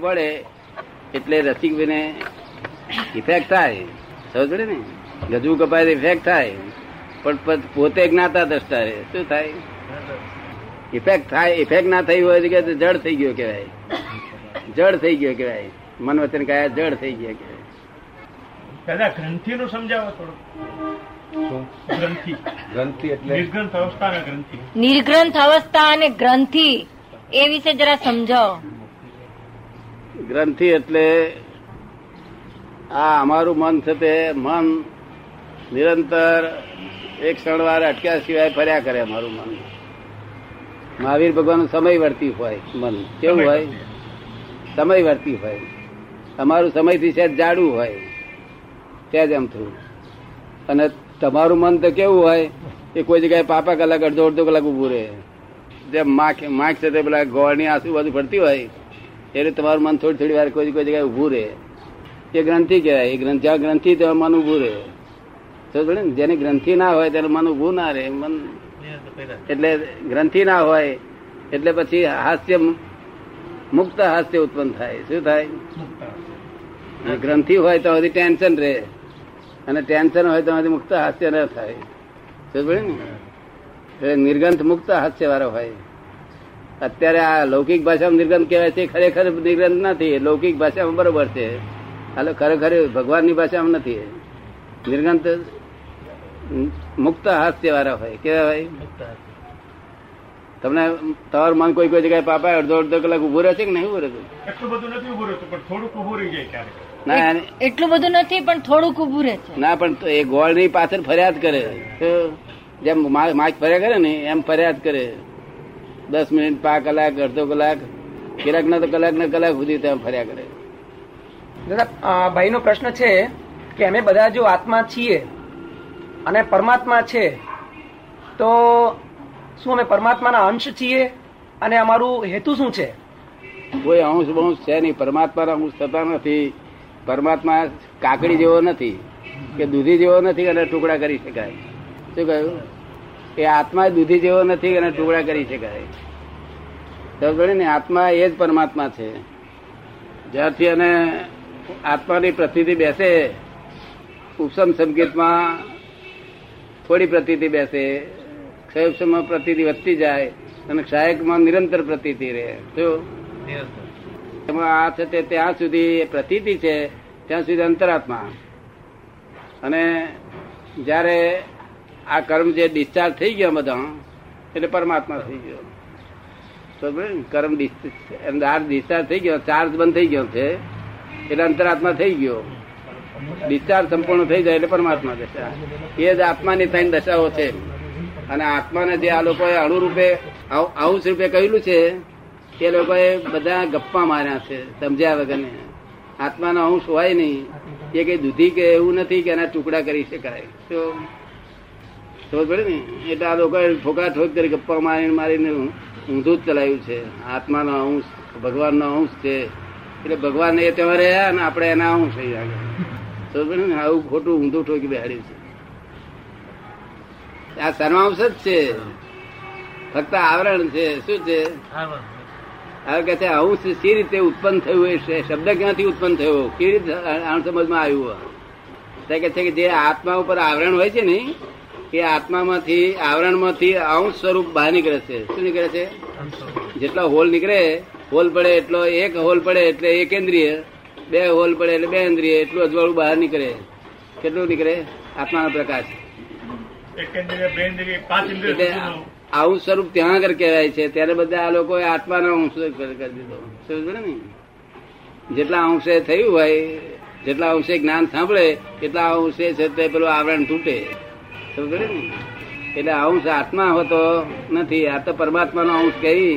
પડે એટલે રસિકભાઈને ઇફેક્ટ થાય. સમજ પડે ને? ગજુ કપાય ઇફેક્ટ થાય. પણ પોતે જ્ઞાતા દ્રષ્ટા રે શું થાય? ઇફેક્ટ થાય. ઇફેક્ટ ના થઈ હોય કે જડ થઈ ગયો કહેવાય. જડ થઈ ગયો કહેવાય. મન વચન કયા જડ થઈ ગયા કહેવાય. દાદા ગ્રંથિ નું સમજાવો થોડું ગ્રંથિ. ગ્રંથિ એટલે? નિર્ગ્રંથ અવસ્થાના ગ્રંથિ. નિર્ગ્રંથ અવસ્થા અને ગ્રંથિ. એ વિશે જરા સમજાવો. ગ્રંથિ એટલે આ અમારું મન છે તે મન નિરંતર એક ક્ષણવાર અટક્યા સિવાય ફર્યા કરે અમારું મન. મહાવીર ભગવાન સમય વર્તી હોય મન. કેવું હોય? સમય વર્તી હોય. અમારું સમયથી છે જાડું હોય. ત્યાં જ એમ થયું અને તમારું મન તો કેવું હોય કે કોઈ જગ્યાએ પાપા કલાક અડધો અડધો કલાક ઉભું રહે. જેમ માખ માખ છે તે પેલા ગોળની આજુબાજુ ફરતી હોય એટલે તમારું મન થોડી થોડી વાર કોઈ કોઈ જગ્યાએ ઉભું રહે. એ ગ્રંથિ કહેવાય એ ગ્રંથિ જ્યાં ગ્રંથિ ત્યાં મન ઉભું રહે. સમજ ને જેની ગ્રંથિ ના હોય તેનું મન ઉભું ના રહે મન એટલે ગ્રંથિ ના હોય એટલે પછી હાસ્ય મુક્ત હાસ્ય ઉત્પન્ન થાય. શું થાય? ગ્રંથિ હોય તો હજી ટેન્શન રહે. અને ટેન્શન હોય તો હજી મુક્ત હાસ્ય ન થાય. સમજ ને એટલે નિર્ગંથ મુક્ત હાસ્ય વાળો હોય. અત્યારે આ લૌકિક ભાષામાં નિર્ગંધ કહેવાય છે ખરેખર નિર્ગંધ નથી. લૌકિક ભાષામાં બરોબર છે. હાલો ખરેખર ભગવાનની ભાષામાં નથી. નિર્ગંધ મુક્ત હાસ્ય વાળા હોય. કેવા ભાઈ? તમને તમારું મન કોઈ કોઈ જગ્યાએ પાપા અડધો અડધો કલાક ઉભું રહે છે કે નહીં ઉભું રહેતું? એટલું બધું નથી ઉભું રહેતું પણ થોડુંક ઉભું રહી જાય ક્યારેક. ના એટલું બધું નથી પણ થોડુંક ઉભું રહે છે. ના પણ એ ગોળની પાછળ ફરિયાદ કરે. તો જેમ મા- માખ ફર્યા કરે ને એમ ફરિયાદ કરે. દસ મિનિટ પાંચ કલાક અડધો કલાક કેટલાક ના તો કલાક ના કલાક સુધી ત્યાં ફર્યા કરે. દાદા ભાઈનો પ્રશ્ન છે કે અમે બધા જો આત્મા છીએ અને પરમાત્મા છે તો શું અમે પરમાત્માના અંશ છીએ અને અમારું હેતુ શું છે? કોઈ અંશ બંશ છે નહીં. પરમાત્માના અંશ થતા નથી. પરમાત્મા કાકડી જેવો નથી કે દૂધી જેવો નથી અને ટુકડા કરી શકાય. શું કહ્યું? એ આત્મા દૂધી જેવો નથી અને ટુકડા કરી શકાય. સમજ ને, આત્મા એ જ પરમાત્મા છે. જ્યાંથી અને આત્માની પ્રતિથી બેસે, ઉપસમ સંકેતમાં થોડી પ્રતિથી બેસે ક્ષયોપસમમાં પ્રતિથી વધતી જાય અને ક્ષાયકમાં નિરંતર પ્રતિથી રહે. શું એમાં આ છે તે ત્યાં સુધી પ્રતિતિ છે, ત્યાં સુધી અંતરાત્મા. અને જ્યારે આ કર્મ જે ડિસ્ચાર્જ થઈ ગયા બધા, એટલે પરમાત્મા થઈ ગયો. તો? કર્મ ડિસ્ચાર્જ થઈ ગયો ચાર્જ બંધ થઈ ગયો છે, એટલે અંતરાત્મા થઈ ગયો. ડિસ્ચાર્જ સંપૂર્ણ થઈ જાય એટલે પરમાત્મા દશા એ જ આત્માની ત્રણ દશાઓ છે. અને આત્માને જે આ લોકોએ અણુરૂપે અંશ રૂપે કહેલું છે તે લોકોએ બધા ગપ્પા માર્યા છે, સમજ્યા વગરને આત્માનો અંશ હોય નહીં. એ કઈ દૂધી કે એવું નથી કે એના ટુકડા કરી શકાય. તો સમજ પડે ને? એટલે આ લોકો ઠોકા ઠોક કરી ગપ્પા મારીને મારીને ઊંધું જ ચલાવ્યું છે. આત્માનો અંશ ભગવાનનો અંશ છે. એટલે ભગવાન એ તેમાં રહ્યા અને આપણે એના અંશ થઈ આગળ. ખબર પડે ને? આવું ખોટું ઊંધું ઠોકી બેહાડ્યું છે. આ સર્વાંશ જ છે. ફક્ત આવરણ છે. શું છે? હવે કે છે અંશ સી રીતે ઉત્પન્ન થયું એ શબ્દ ક્યાંથી ઉત્પન્ન થયો? કેવી રીતે સમજમાં આવ્યું કે છે કે જે આત્મા ઉપર આવરણ હોય છે ને એ આત્મામાંથી આવરણમાંથી અંશ સ્વરૂપ બહાર નીકળે છે. શું નીકળે છે? જેટલા હોલ નીકળે હોલ પડે એટલો એક હોલ પડે એટલે એક ઇન્દ્રિય બે હોલ પડે એટલે બે ઇન્દ્રિય એટલું અજવાળું બહાર નીકળે. કેટલું નીકળે? આત્માનો પ્રકાશ. આવું સ્વરૂપ ત્યાં આગળ કહેવાય છે. ત્યારે બધા આ લોકોએ આત્માનો અંશ કરી કરી દીધો. સમજ ને? જેટલા અંશે થયું હોય જેટલા અંશે જ્ઞાન સાંભળે એટલા અંશે છે તે પેલું આવરણ તૂટે. એટલે અંશ આત્મા હોતો નથી. આ તો પરમાત્માનો અંશ કહી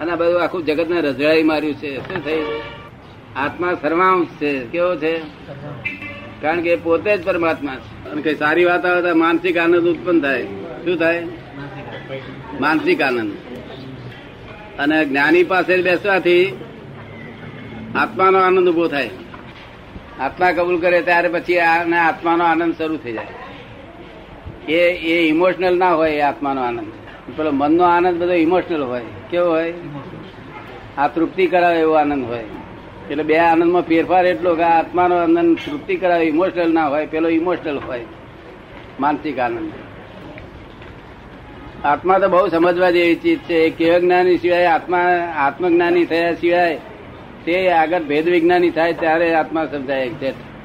અને આ બધું આખું જગતને રજડાઈ માર્યું છે. શું થયું? આત્મા સર્વાંશ છે. કેવો છે? કારણ કે પોતે જ પરમાત્મા છે. અને કઈ સારી વાત આવે તો માનસિક આનંદ ઉત્પન્ન થાય. શું થાય? માનસિક આનંદ. અને જ્ઞાની પાસે બેસવાથી આત્માનો આનંદ ઊભો થાય. આત્મા કબૂલ કરે ત્યારે પછી આને આત્માનો આનંદ શરૂ થઈ જાય. એ એ ઇમોશનલ ના હોય એ આત્માનો આનંદ. પેલો મનનો આનંદ બધો ઇમોશનલ હોય. કેવો હોય? આ તૃપ્તિ કરાવે એવો આનંદ હોય. એટલે બે આનંદમાં ફેરફાર એટલો કે આત્માનો આનંદ તૃપ્તિ કરાવે ઇમોશનલ ના હોય પેલો ઇમોશનલ હોય. માનસિક આનંદ. આત્મા તો બહુ સમજવા જેવી ચીજ છે. એ કેવ જ્ઞાની સિવાય આત્મા આત્મજ્ઞાની થયા સિવાય તે આગળ ભેદ વિજ્ઞાની થાય ત્યારે આત્મા સમજાય એક્ઝેક્ટ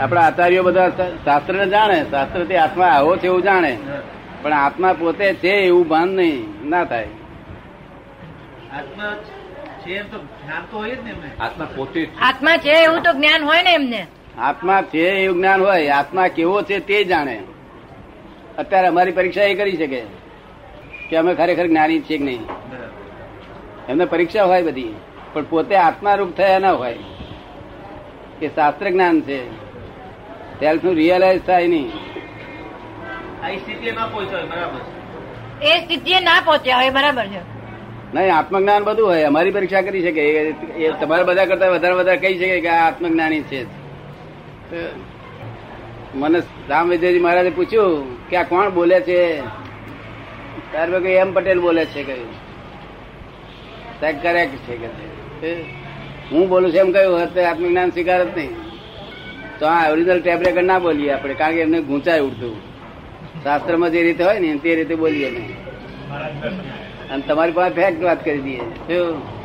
આપણા આચાર્યો બધા શાસ્ત્ર જાણે શાસ્ત્રથી આત્મા આવો છે એવું જાણે. પણ આત્મા પોતે છે એવું ભાન નહીં ના થાય. આત્મા છે એમ તો જ્ઞાન તો હોય જ ને એમને. આત્મા પોતે આત્મા છે એવું તો જ્ઞાન હોય ને એમને. આત્મા છે એવું જ્ઞાન હોય આત્મા કેવો છે તે જાણે. અત્યારે અમારી પરીક્ષા એ કરી શકે કે અમે ખરેખર જ્ઞાની છીએ કે નહીં. એમને પરીક્ષા હોય બધી પણ પોતે આત્મારૂપ થયા ના હોય. કે શાસ્ત્ર જ્ઞાન છે. સેલ્ફનું રિયલાઇઝ થાય નહીં. એ સ્થિતિ ના પહોંચ્યો હોય બરાબર છે. એ સ્થિતિએ ના પહોંચ્યા હોય બરાબર છે. નહીં આત્મજ્ઞાન બધું હોય. અમારી પરીક્ષા કરી શકે એ- એ તમારા બધા કરતા વધારે વધારે કહી શકે કે આ આત્મજ્ઞાની છે. મને રામ વિજયજી મહારાજે પૂછ્યું કે આ કોણ બોલે છે? ત્યારે કહ્યું, એમ પટેલ બોલે છે કહ્યું. કરેક્ટ છે કે હું બોલું છું એમ કહ્યું હશે આત્મજ્ઞાન સ્વીકાર જ નહીં. તો આ ઓરિજિનલ ટેપ રેકર્ડ ના બોલીએ આપણે, કારણ કે એમને ગૂંચાય ઉડતું. શાસ્ત્રમાં જે રીતે હોય ને, તે રીતે બોલીએ અને તમારી પાસે ફેક્ટ વાત કરી દઈએ. શું?